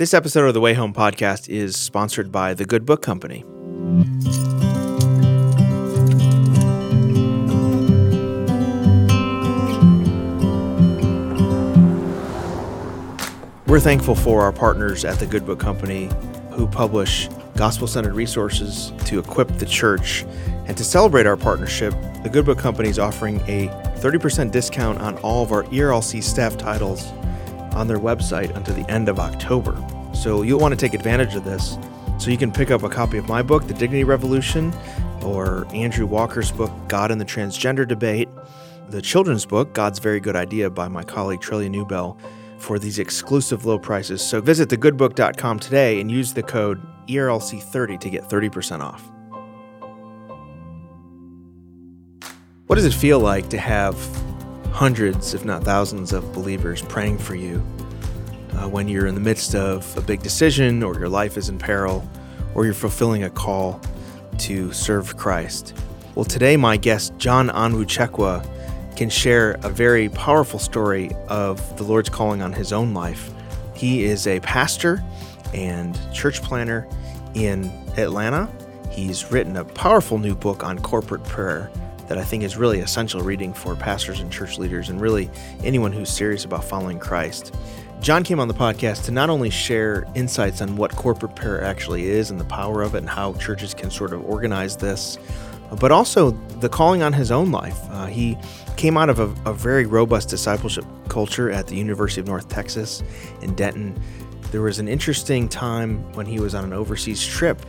This episode of the Way Home podcast is sponsored by the Good Book Company. We're thankful for our partners at the Good Book Company who publish gospel centered resources to equip the church. And to celebrate our partnership, the Good Book Company is offering a 30% discount on all of our ERLC staff titles on their website until the end of October. So you'll want to take advantage of this. So you can pick up a copy of my book, The Dignity Revolution, or Andrew Walker's book, God and the Transgender Debate, the children's book, God's Very Good Idea, by my colleague Trillia Newbell, for these exclusive low prices. So visit thegoodbook.com today and use the code ERLC30 to get 30% off. What does it feel like to have hundreds, if not thousands, of believers praying for you uh, when you're in the midst of a big decision, or your life is in peril, or you're fulfilling a call to serve Christ. Well, today, my guest, John Onwuchekwa, can share a very powerful story of the Lord's calling on his own life. He is a pastor and church planter in Atlanta. He's written a powerful new book on corporate prayer that I think is really essential reading for pastors and church leaders and really anyone who's serious about following Christ. John came on the podcast to not only share insights on what corporate prayer actually is and the power of it and how churches can sort of organize this, but also the calling on his own life. Uh, he came out of a, a very robust discipleship culture at the University of North Texas in Denton. There was an interesting time when he was on an overseas trip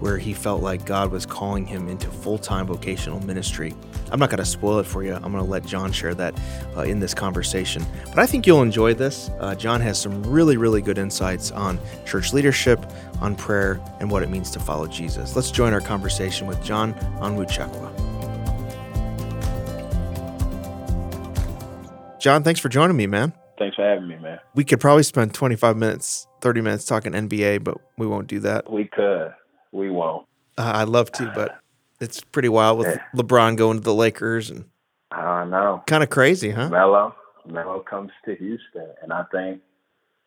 where he felt like God was calling him into full time vocational ministry. I'm not going to spoil it for you. I'm going to let John share that uh, in this conversation. But I think you'll enjoy this. Uh, John has some really, really good insights on church leadership, on prayer, and what it means to follow Jesus. Let's join our conversation with John Onwuchekwa. John, thanks for joining me, man. Thanks for having me, man. We could probably spend 25 minutes, 30 minutes talking NBA, but we won't do that. We could. We won't. Uh, I'd love to, but it's pretty wild with Yeah. LeBron going to the Lakers and I know. kind of crazy, huh? Melo, Melo comes to Houston, and I think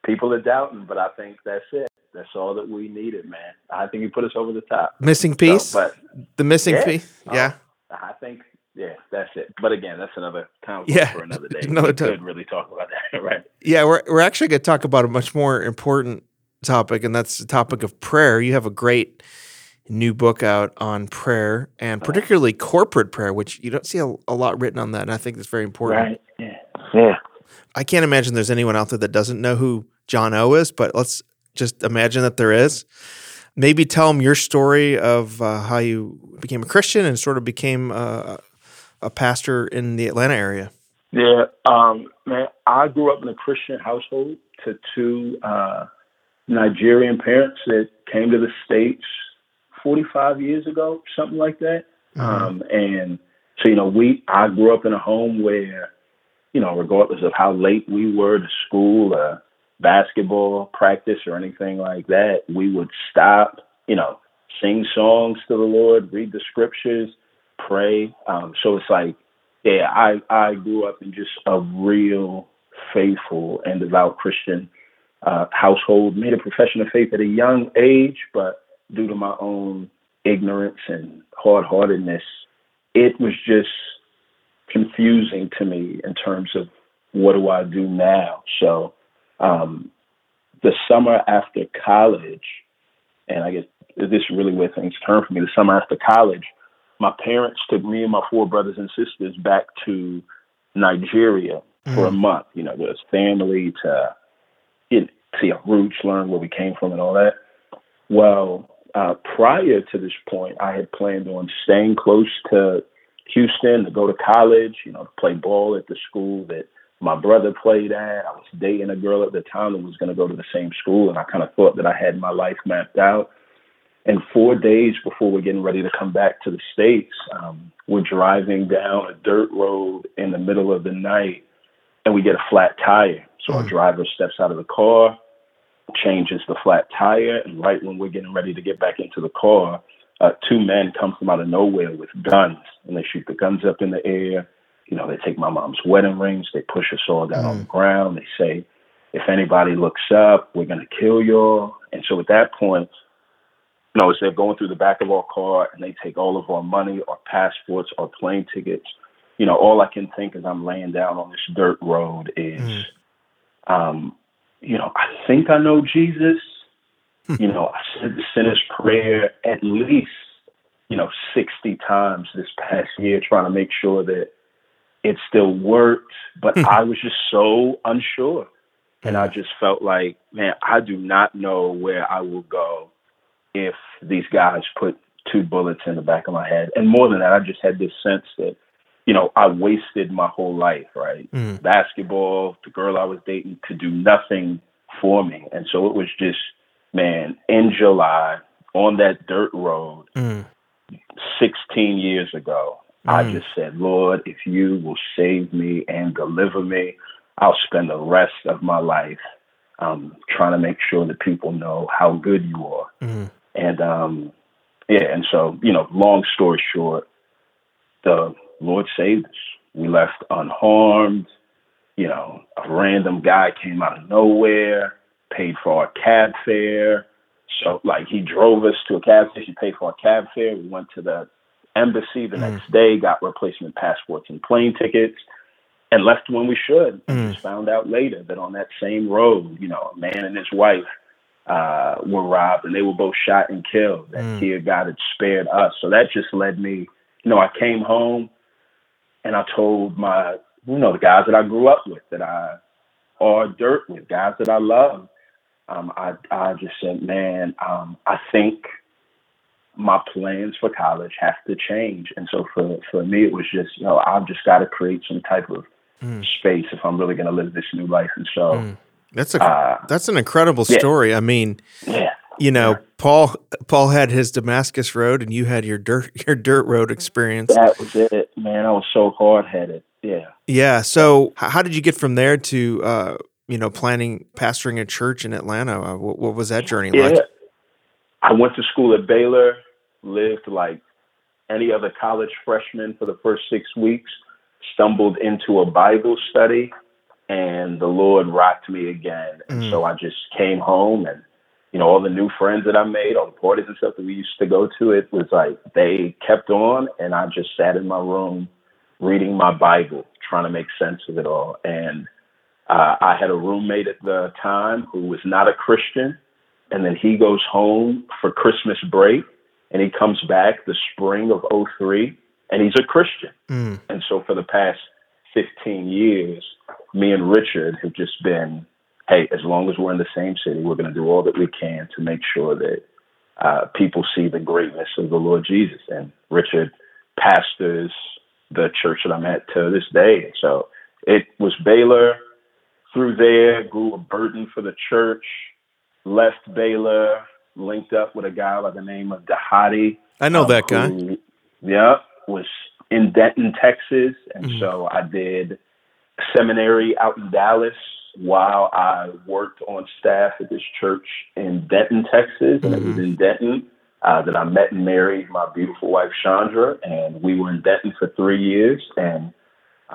people are doubting, but I think that's it. That's all that we needed, man. I think he put us over the top. Missing So, piece? but the missing yeah. piece? Oh, Yeah. I think, yeah, that's it. But again, that's another conversation Yeah, for another day. another we time. could really talk about that, right? Yeah, we're, we're actually going to talk about a much more important topic, and that's the topic of prayer. You have a great new book out on prayer and particularly corporate prayer, which you don't see a, a lot written on that. And I think that's very important. Right. Yeah. Yeah. I can't imagine there's anyone out there that doesn't know who John O is, but let's just imagine that there is. Maybe tell them your story of uh, how you became a Christian and sort of became uh, a pastor in the Atlanta area. Yeah, um, man, I grew up in a Christian household to two uh, Nigerian parents that came to the States 45 years ago, something like that. Um, and so, you know, we, I grew up in a home where, you know, regardless of how late we were to school or basketball practice or anything like that, we would stop, you know, sing songs to the Lord, read the scriptures, pray. Um, so it's like, yeah, I I grew up in just a real faithful and devout Christian uh, household. Made a profession of faith at a young age, but due to my own ignorance and hard heartedness, it was just confusing to me in terms of what do I do now. So um, the summer after college, and I guess this is really where things turned for me. The summer after college, my parents took me and my four brothers and sisters back to Nigeria for a month. You know, there's family to you know, see roots, learn where we came from, and all that. Well, uh, prior to this point, I had planned on staying close to Houston to go to college. You know, to play ball at the school that my brother played at. I was dating a girl at the time that was going to go to the same school, and I kind of thought that I had my life mapped out. And four days before we're getting ready to come back to the States, um, we're driving down a dirt road in the middle of the night and we get a flat tire. So our driver steps out of the car, changes the flat tire, and right when we're getting ready to get back into the car, uh, two men come from out of nowhere with guns and they shoot the guns up in the air. You know, they take my mom's wedding rings, they push us all down on the ground, they say, if anybody looks up, we're gonna kill y'all. And so at that point, you know, as they're going through the back of our car and they take all of our money, our passports, our plane tickets, you know, all I can think as I'm laying down on this dirt road is, mm. um, you know, I think I know Jesus. Hmm. you know, I said the sinner's prayer at least, you know, 60 times this past year trying to make sure that it still worked. But hmm. I was just so unsure. And I just felt like, man, I do not know where I will go if these guys put two bullets in the back of my head. And more than that, I just had this sense that, you know, I wasted my whole life, right? Mm. Basketball, the girl I was dating could do nothing for me. And so it was just, man, in July on that dirt road, mm. 16 years ago, mm. I just said, Lord, if you will save me and deliver me, I'll spend the rest of my life um, trying to make sure that people know how good you are. Mm. And um, yeah, and so you know, long story short, the Lord saved us. We left unharmed. You know, a random guy came out of nowhere, paid for our cab fare. So like he drove us to a cab station, paid for our cab fare. We went to the embassy the mm. next day, got replacement passports and plane tickets and left when we should. Mm. Just found out later that on that same road, you know, a man and his wife uh, were robbed and they were both shot and killed. That mm. here God had spared us. So that just led me, you know, I came home and I told my, you know, the guys that I grew up with, that I are dirt with, guys that I love. Um, I I just said, man, um, I think my plans for college have to change. And so for for me, it was just, you know, I've just got to create some type of mm. space if I'm really going to live this new life. And so mm. that's a uh, that's an incredible story. Yeah. I mean, yeah. You know, Paul Paul had his Damascus road, and you had your dirt your dirt road experience. That was it, man. I was so hard headed. Yeah. Yeah. So, how did you get from there to uh, you know planning pastoring a church in Atlanta? Uh, what, what, was that journey yeah. like? I went to school at Baylor. Lived like any other college freshman for the first six weeks stumbled into a Bible study and the Lord rocked me again. And mm. so I just came home and, you know, all the new friends that I made, all the parties and stuff that we used to go to, it was like they kept on and I just sat in my room reading my Bible, trying to make sense of it all. And uh, I had a roommate at the time who was not a Christian. And then he goes home for Christmas break and he comes back the spring of 03 and he's a Christian. Mm. And so for the past 15 years, me and Richard have just been, hey, as long as we're in the same city, we're going to do all that we can to make sure that uh, people see the greatness of the Lord Jesus. And Richard pastors the church that I'm at to this day. So it was Baylor. Through there, grew a burden for the church. Left Baylor, linked up with a guy by the name of Dhati. I know um, that guy. Who, yeah, was in Denton, Texas, and mm-hmm. so I did seminary out in Dallas while I worked on staff at this church in Denton, Texas, and mm-hmm. it was mm-hmm. in Denton uh, that I met and married my beautiful wife Chandra, and we were in Denton for three years, and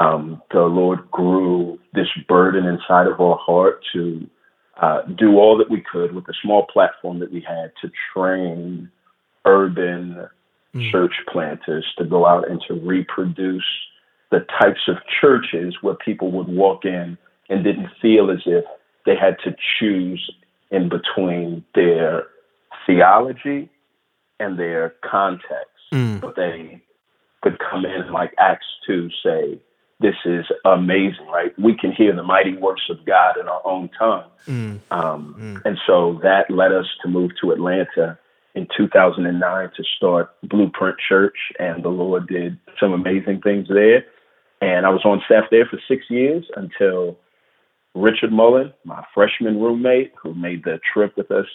um, the Lord grew this burden inside of our heart to uh, do all that we could with the small platform that we had to train urban mm. church planters to go out and to reproduce the types of churches where people would walk in and didn't feel as if they had to choose in between their theology and their context, mm. but they could come in like Acts 2 say, this is amazing, right? We can hear the mighty works of God in our own tongue. Mm. Um, mm. And so that led us to move to Atlanta in 2009 to start Blueprint Church, and the Lord did some amazing things there. And I was on staff there for six years until Richard Mullen, my freshman roommate, who made the trip with us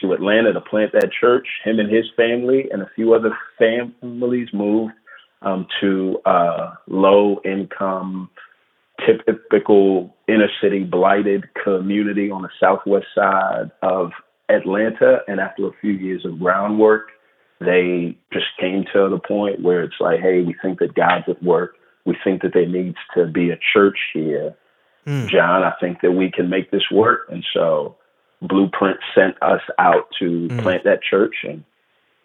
to Atlanta to plant that church, him and his family and a few other families moved um, to a low income, typical inner city blighted community on the southwest side of Atlanta, and after a few years of groundwork, they just came to the point where it's like, hey, we think that God's at work. We think that there needs to be a church here. Mm. John, I think that we can make this work. And so Blueprint sent us out to mm. plant that church. And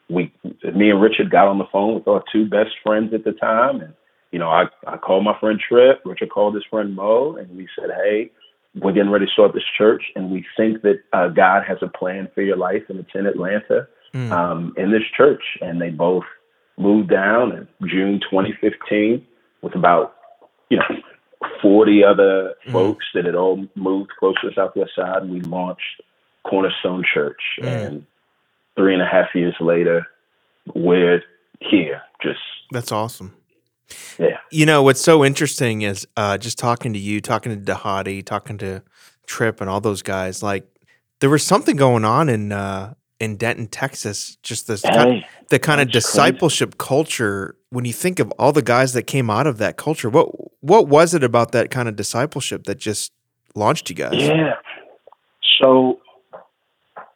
we, me and Richard got on the phone with our two best friends at the time. And, you know, I, I called my friend Trip, Richard called his friend Mo, and we said, hey, we're getting ready to start this church, and we think that uh, God has a plan for your life, and it's in Atlanta, mm. um, in this church. And they both moved down in June 2015 with about, you know, 40 other mm. folks that had all moved close to the Southwest Side. And we launched Cornerstone Church. Mm. And three and a half years later, we're here. Just that's awesome. Yeah. You know what's so interesting is uh, just talking to you, talking to Dhati, talking to Trip, and all those guys. Like there was something going on in uh, in Denton, Texas. Just this hey, kind of, the kind of discipleship crazy. culture. When you think of all the guys that came out of that culture, what what was it about that kind of discipleship that just launched you guys? Yeah. So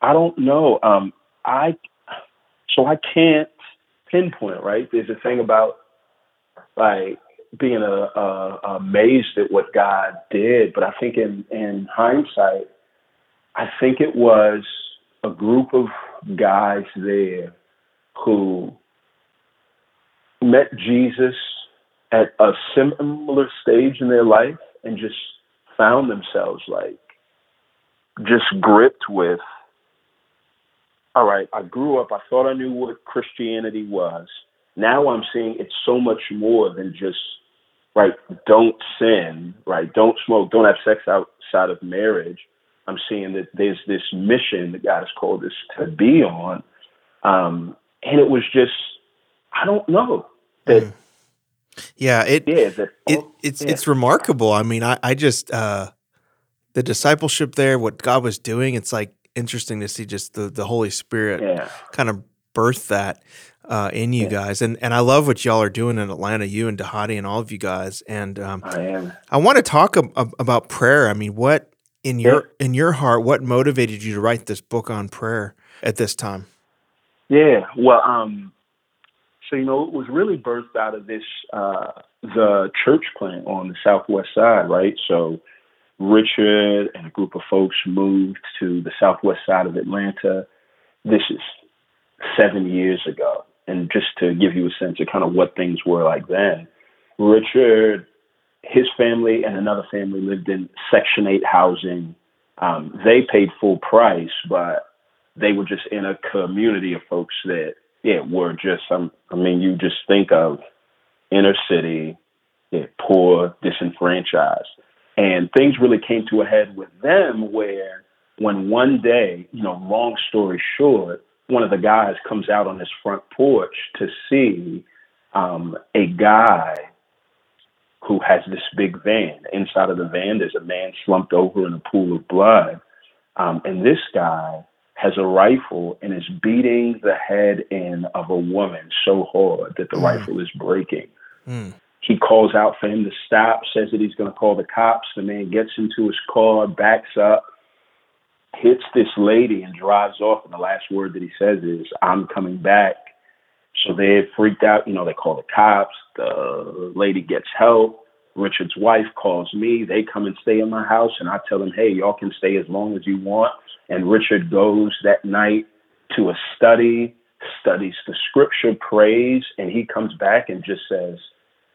I don't know. Um, I so I can't pinpoint. Right. There's a thing about like being a, a, amazed at what God did, but I think in in hindsight, I think it was a group of guys there who met Jesus at a similar stage in their life and just found themselves like just gripped with all right, I grew up, I thought I knew what Christianity was. Now I'm seeing it's so much more than just right, don't sin, right? Don't smoke, don't have sex outside of marriage. I'm seeing that there's this mission that God has called us to be on. Um, and it was just, I don't know that. Mm. Yeah, it, yeah, that, it it's yeah. it's remarkable. I mean, I I just uh, the discipleship there, what God was doing. It's like interesting to see just the the Holy Spirit yeah. kind of birth that uh, in you yeah. guys. And and I love what y'all are doing in Atlanta, you and Dhati and all of you guys. And um, I am. I want to talk ab- about prayer. I mean, what in your in your heart, what motivated you to write this book on prayer at this time? Yeah, well, um, so you know, it was really birthed out of this uh, the church plant on the southwest side, right? So Richard and a group of folks moved to the southwest side of Atlanta. This is seven years ago, and just to give you a sense of kind of what things were like then, Richard his family and another family lived in Section 8 housing. Um, they paid full price, but they were just in a community of folks that, yeah, were just, um, I mean, you just think of inner city, yeah, poor, disenfranchised. And things really came to a head with them where when one day, you know, long story short, one of the guys comes out on his front porch to see um, a guy who has this big van. Inside of the van, there's a man slumped over in a pool of blood. Um, and this guy has a rifle and is beating the head in of a woman so hard that the mm. rifle is breaking. Mm. He calls out for him to stop, says that he's going to call the cops. The man gets into his car, backs up, hits this lady, and drives off. And the last word that he says is, I'm coming back. So they freaked out. You know, they call the cops. The lady gets help. Richard's wife calls me. They come and stay in my house, and I tell them, hey, y'all can stay as long as you want. And Richard goes that night to a study, studies the scripture, prays, and he comes back and just says,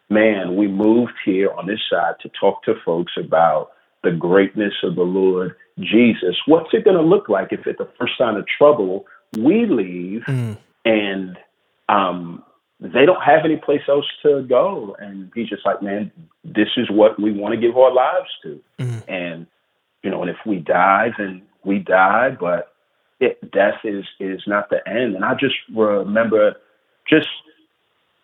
man, we moved here on this side to talk to folks about the greatness of the Lord Jesus. What's it going to look like if at the first sign of trouble we leave mm. and um, they don't have any place else to go. And he's just like, man, this is what we want to give our lives to. Mm-hmm. And, you know, and if we die, then we die, but it, death is, is not the end. And I just remember just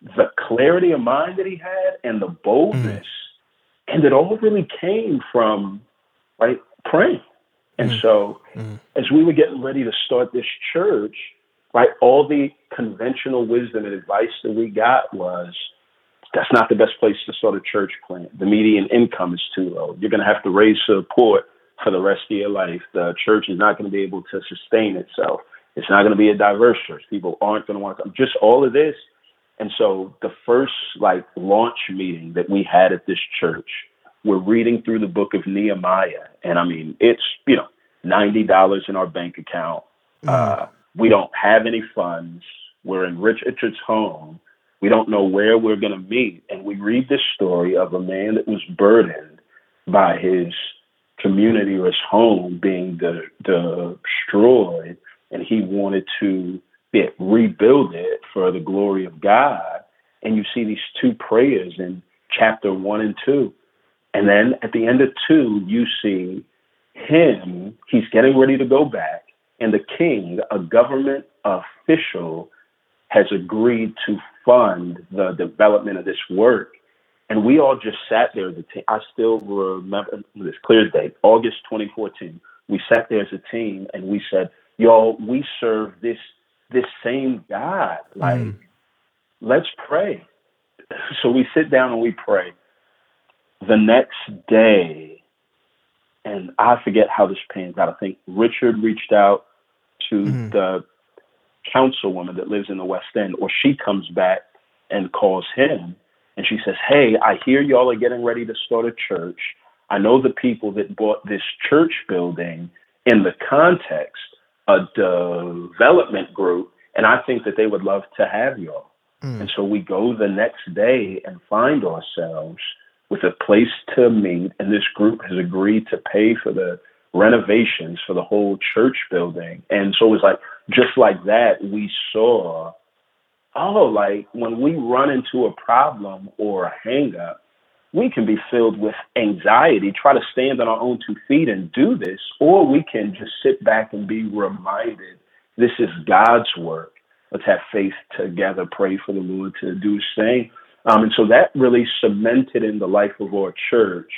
the clarity of mind that he had and the boldness. Mm-hmm. And it all really came from, right, praying. And mm-hmm. so mm-hmm. as we were getting ready to start this church, right? All the conventional wisdom and advice that we got was that's not the best place to start a church plant. The median income is too low. You're going to have to raise support for the rest of your life. The church is not going to be able to sustain itself. It's not going to be a diverse church. People aren't going to want to come. Just all of this. And so the first like launch meeting that we had at this church, we're reading through the book of Nehemiah, and I mean, it's you know ninety dollars in our bank account. Uh, we don't have any funds. We're in Rich Richard's home. We don't know where we're going to meet, and we read this story of a man that was burdened by his community or his home being de- destroyed, and he wanted to rebuild it for the glory of God. And you see these two prayers in chapter one and two. And then at the end of two, you see him, he's getting ready to go back, and the king, a government official, has agreed to fund the development of this work. And we all just sat there as a team. I still remember this clear date, August 2014. We sat there as a team and we said, y'all, we serve this this same God. Like, mm. let's pray. So we sit down and we pray. The next day, and I forget how this pans out. I think Richard reached out to mm. the councilwoman that lives in the West End, or she comes back and calls him and she says, Hey, I hear y'all are getting ready to start a church. I know the people that bought this church building in the context a development group, and I think that they would love to have y'all. Mm. And so we go the next day and find ourselves with a place to meet, and this group has agreed to pay for the renovations for the whole church building. And so it was like, just like that, we saw, oh, like when we run into a problem or a hangup, we can be filled with anxiety, try to stand on our own two feet and do this, or we can just sit back and be reminded this is God's work. Let's have faith together, pray for the Lord to do his thing. Um, and so that really cemented in the life of our church.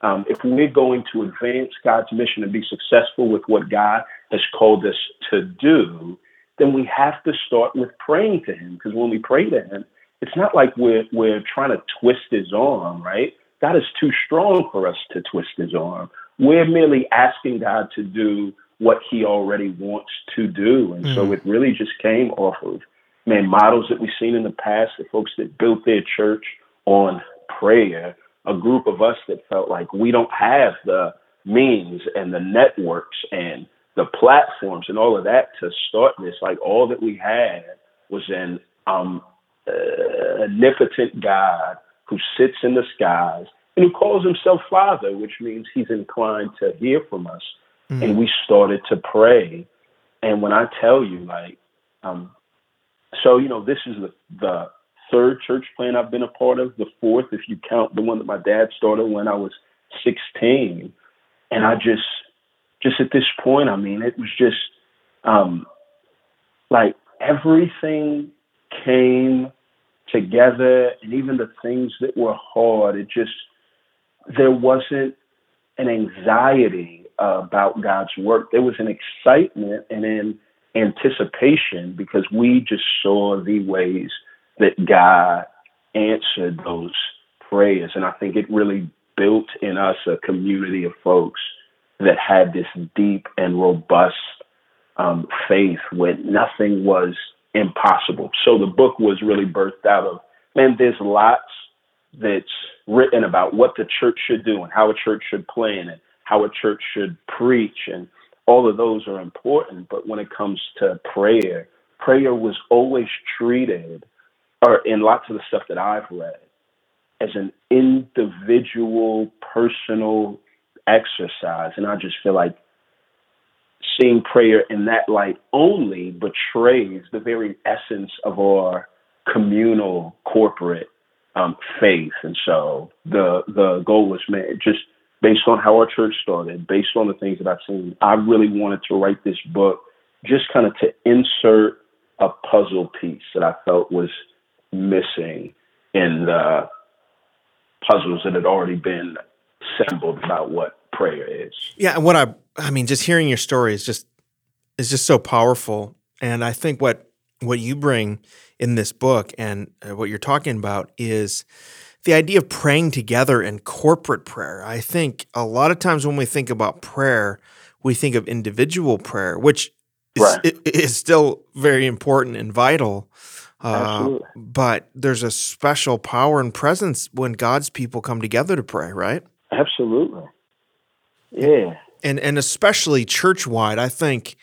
Um, if we're going to advance God's mission and be successful with what God has called us to do, then we have to start with praying to Him. Because when we pray to Him, it's not like we're we're trying to twist his arm, right? God is too strong for us to twist his arm. We're merely asking God to do what he already wants to do. And mm. so it really just came off of man models that we've seen in the past, the folks that built their church on prayer, a group of us that felt like we don't have the means and the networks and the platforms and all of that to start this. Like all that we had was an um, uh, omnipotent God who sits in the skies and who calls himself Father, which means he's inclined to hear from us. Mm. And we started to pray. And when I tell you, like, um, so you know, this is the, the third church plant I've been a part of, the fourth if you count the one that my dad started when I was 16. And I just, just at this point, I mean, it was just um, like everything came together and even the things that were hard, it just, there wasn't an anxiety uh, about God's work. There was an excitement and an anticipation because we just saw the ways that God answered those prayers. And I think it really built in us a community of folks that had this deep and robust um, faith when nothing was impossible. So the book was really birthed out of, man, there's lots that's written about what the church should do and how a church should plan and how a church should preach. And all of those are important. But when it comes to prayer, prayer was always treated, or in lots of the stuff that I've read, as an individual, personal exercise. And I just feel like seeing prayer in that light only betrays the very essence of our communal corporate um, faith. And so the the goal was made just based on how our church started, based on the things that I've seen. I really wanted to write this book just kind of to insert a puzzle piece that I felt was missing in the puzzles that had already been assembled about what prayer is. Yeah, and what I I mean, just hearing your story is just is just so powerful, and I think what what you bring in this book and uh, what you're talking about is the idea of praying together and corporate prayer. I think a lot of times when we think about prayer, we think of individual prayer, which is, right. is still very important and vital. Uh, but there's a special power and presence when God's people come together to pray, right? Absolutely. Yeah. And and especially church wide, I think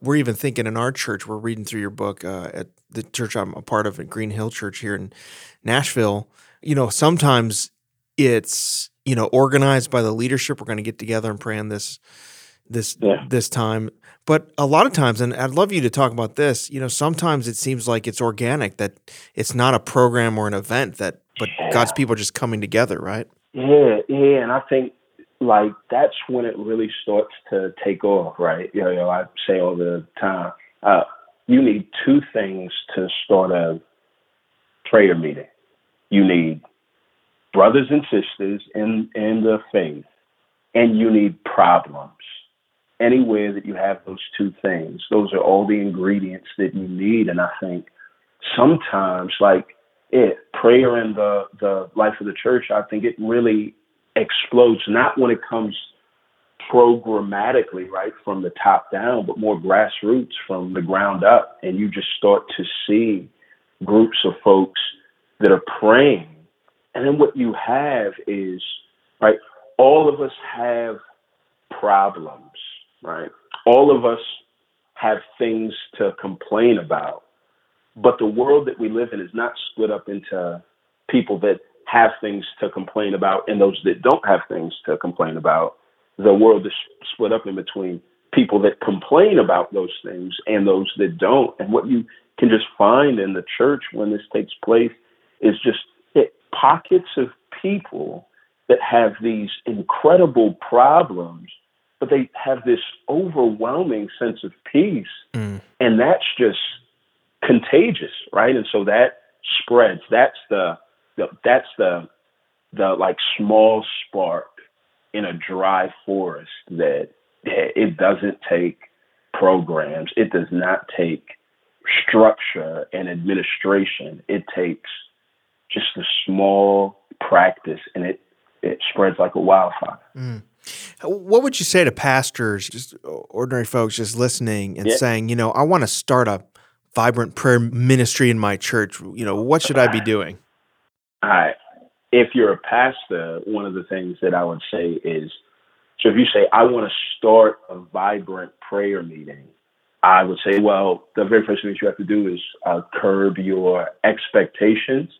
we're even thinking in our church. We're reading through your book uh, at the church I'm a part of at Green Hill Church here in Nashville. You know, sometimes it's you know organized by the leadership. We're going to get together and pray on this this yeah. this time. But a lot of times, and I'd love you to talk about this. You know, sometimes it seems like it's organic that it's not a program or an event that, but yeah. God's people are just coming together, right? Yeah, yeah, and I think like that's when it really starts to take off, right? You know, you know I say all the time, uh, you need two things to start a prayer meeting. You need brothers and sisters in in the faith, and you need problems. Anywhere that you have those two things, those are all the ingredients that you need. And I think sometimes, like it, prayer in the the life of the church, I think it really explodes not when it comes programmatically, right, from the top down, but more grassroots from the ground up. And you just start to see groups of folks that are praying. And then what you have is, right, all of us have problems, right? All of us have things to complain about. But the world that we live in is not split up into people that have things to complain about and those that don't have things to complain about. The world is split up in between people that complain about those things and those that don't. And what you can just find in the church when this takes place is just it, pockets of people that have these incredible problems, but they have this overwhelming sense of peace. Mm. And that's just contagious, right? And so that spreads. That's the the, that's the the like small spark in a dry forest that it doesn't take programs. It does not take structure and administration. It takes just a small practice and it it spreads like a wildfire. Mm. What would you say to pastors, just ordinary folks just listening and yeah. saying, you know, I want to start a vibrant prayer ministry in my church. You know, what should I be doing? All right. If you're a pastor, one of the things that I would say is so if you say, I want to start a vibrant prayer meeting, I would say, well, the very first thing that you have to do is uh, curb your expectations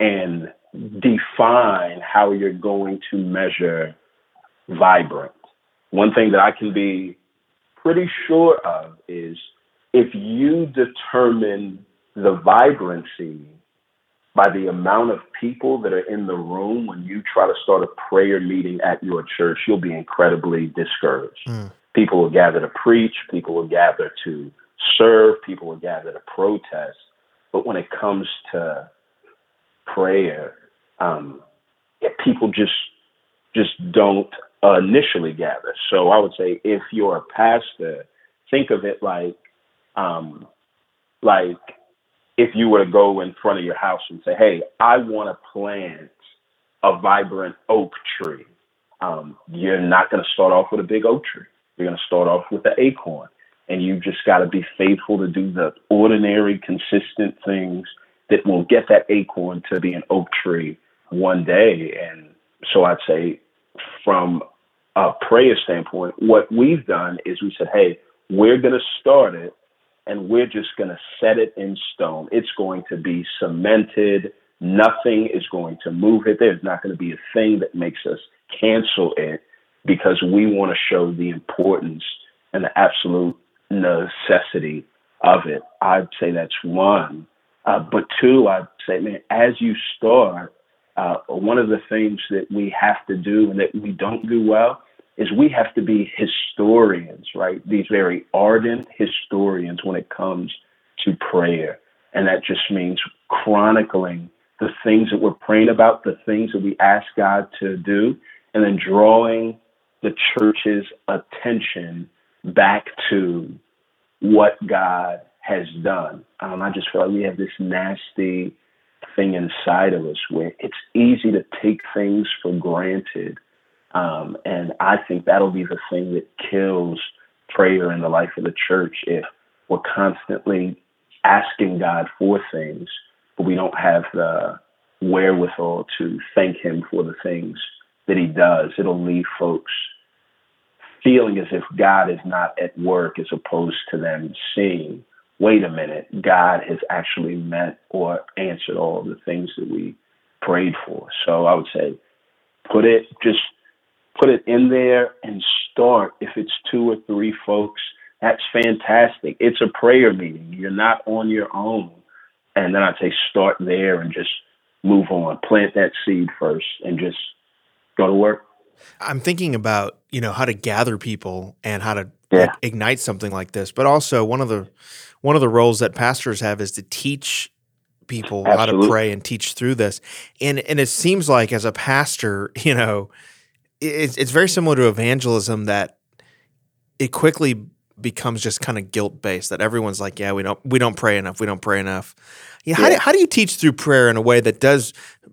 and define how you're going to measure vibrant. One thing that I can be pretty sure of is if you determine the vibrancy by the amount of people that are in the room when you try to start a prayer meeting at your church, you'll be incredibly discouraged. Mm. People will gather to preach, people will gather to serve, people will gather to protest. But when it comes to prayer, um, people just just don't initially gather. So I would say if you're a pastor, think of it like um, like if you were to go in front of your house and say, "Hey, I want to plant a vibrant oak tree," um, you're not going to start off with a big oak tree. You're going to start off with an acorn, and you just got to be faithful to do the ordinary, consistent things that will get that acorn to be an oak tree one day. And so I'd say, from a prayer standpoint, what we've done is we said, "Hey, we're going to start it." and we're just going to set it in stone. It's going to be cemented. Nothing is going to move it. There's not going to be a thing that makes us cancel it because we want to show the importance and the absolute necessity of it. I'd say that's one. Uh, but two, I'd say, man, as you start, uh, one of the things that we have to do and that we don't do well is we have to be historians, right? These very ardent historians when it comes to prayer. And that just means chronicling the things that we're praying about, the things that we ask God to do, and then drawing the church's attention back to what God has done. Um, I just feel like we have this nasty thing inside of us where it's easy to take things for granted um, and I think that'll be the thing that kills prayer in the life of the church if we're constantly asking God for things, but we don't have the wherewithal to thank Him for the things that he does, it'll leave folks feeling as if God is not at work as opposed to them seeing, wait a minute, God has actually met or answered all of the things that we prayed for. So I would say put it just put it in there and start. If it's two or three folks, that's fantastic. It's a prayer meeting. You're not on your own. And then I'd say start there and just move on. Plant that seed first and just go to work. I'm thinking about, you know, how to gather people and how to yeah. ignite something like this. But also one of the one of the roles that pastors have is to teach people Absolutely. how to pray and teach through this. And and it seems like as a pastor, you know, it's it's very similar to evangelism that it quickly becomes just kind of guilt based that everyone's like, yeah, we don't we don't pray enough, we don't pray enough. Yeah, how, Do, how do you teach through prayer in a way that does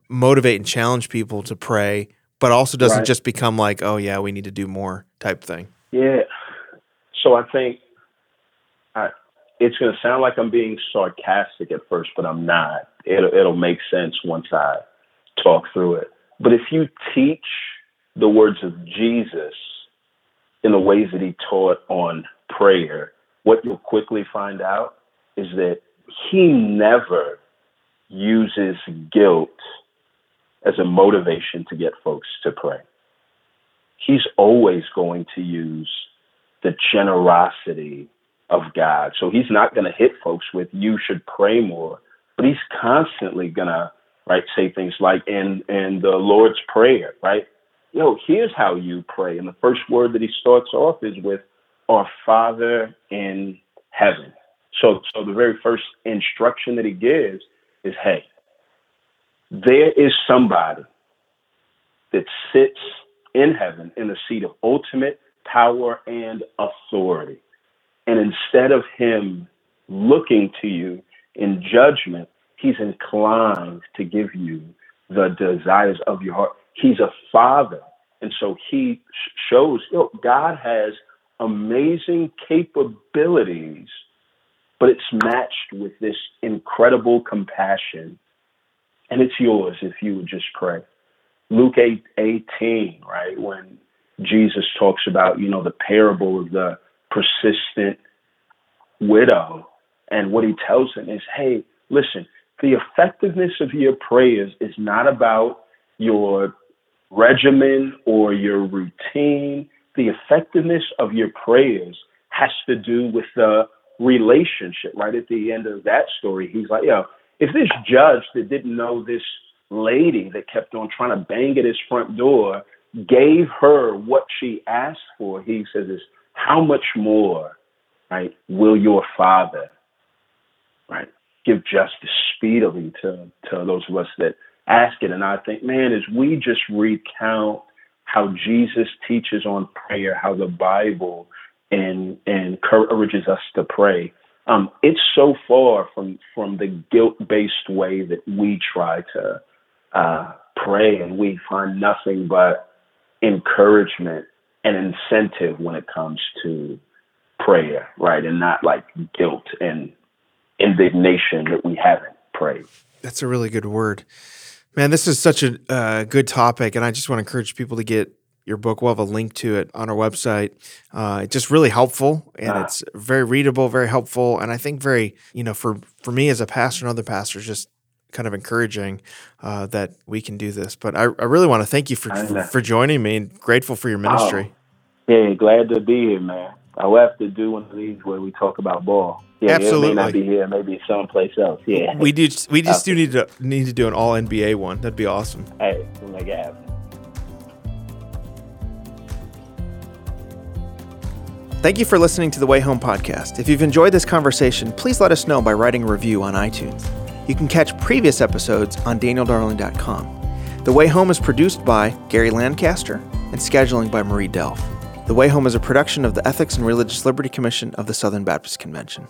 motivate and challenge people to pray, but also doesn't right. just become like, oh yeah, we need to do more type thing? Yeah. So I think I, it's going to sound like I'm being sarcastic at first, but I'm not. It'll, it'll make sense once I talk through it. But if you teach the words of Jesus in the ways that he taught on prayer, what you'll quickly find out is that he never uses guilt as a motivation to get folks to pray. He's always going to use the generosity of God. So he's not going to hit folks with, you should pray more, but he's constantly going to, right, say things like, in, in the Lord's Prayer, right? Yo, here's how you pray. And the first word that he starts off is with, our Father in heaven. So, so the very first instruction that he gives is, hey, there is somebody that sits in heaven in the seat of ultimate power and authority. And instead of him looking to you in judgment, he's inclined to give you the desires of your heart. He's a father. And so he shows, you know, God has amazing capabilities, but it's matched with this incredible compassion. And it's yours if you would just pray. Luke 8 18, right? When Jesus talks about, you know, the parable of the persistent widow. And what he tells them is, hey, listen, the effectiveness of your prayers is not about your regimen or your routine the effectiveness of your prayers has to do with the relationship. Right at the end of that story, he's like, yo, if this judge that didn't know this lady that kept on trying to bang at his front door gave her what she asked for, he says, is how much more, right, will your father, right, give justice speedily to, to those of us that ask it? And I think, man, as we just recount how Jesus teaches on prayer, how the Bible and, encourages us to pray. Um, it's so far from from the guilt based way that we try to uh, pray, and we find nothing but encouragement and incentive when it comes to prayer, right? And not like guilt and indignation that we haven't prayed. That's a really good word. Man, this is such a uh, good topic, and I just want to encourage people to get your book. We'll have a link to it on our website. Uh, it's just really helpful, and ah. it's very readable, very helpful, and I think very, you know, for for me as a pastor and other pastors, just kind of encouraging uh, that we can do this. But I, I really want to thank you for for, for joining me, and grateful for your ministry. Oh, yeah, glad to be here, man. I will have to do one of these where we talk about ball. Yeah, Absolutely. it may not be here, maybe someplace else. Yeah, we do. We just do need to need to do an all NBA one. That'd be awesome. Hey, we'll make it happen. Thank you for listening to the Way Home podcast. If you've enjoyed this conversation, please let us know by writing a review on iTunes. You can catch previous episodes on danieldarling.com. The Way Home is produced by Gary Lancaster and scheduling by Marie Delph. The Way Home is a production of the Ethics and Religious Liberty Commission of the Southern Baptist Convention.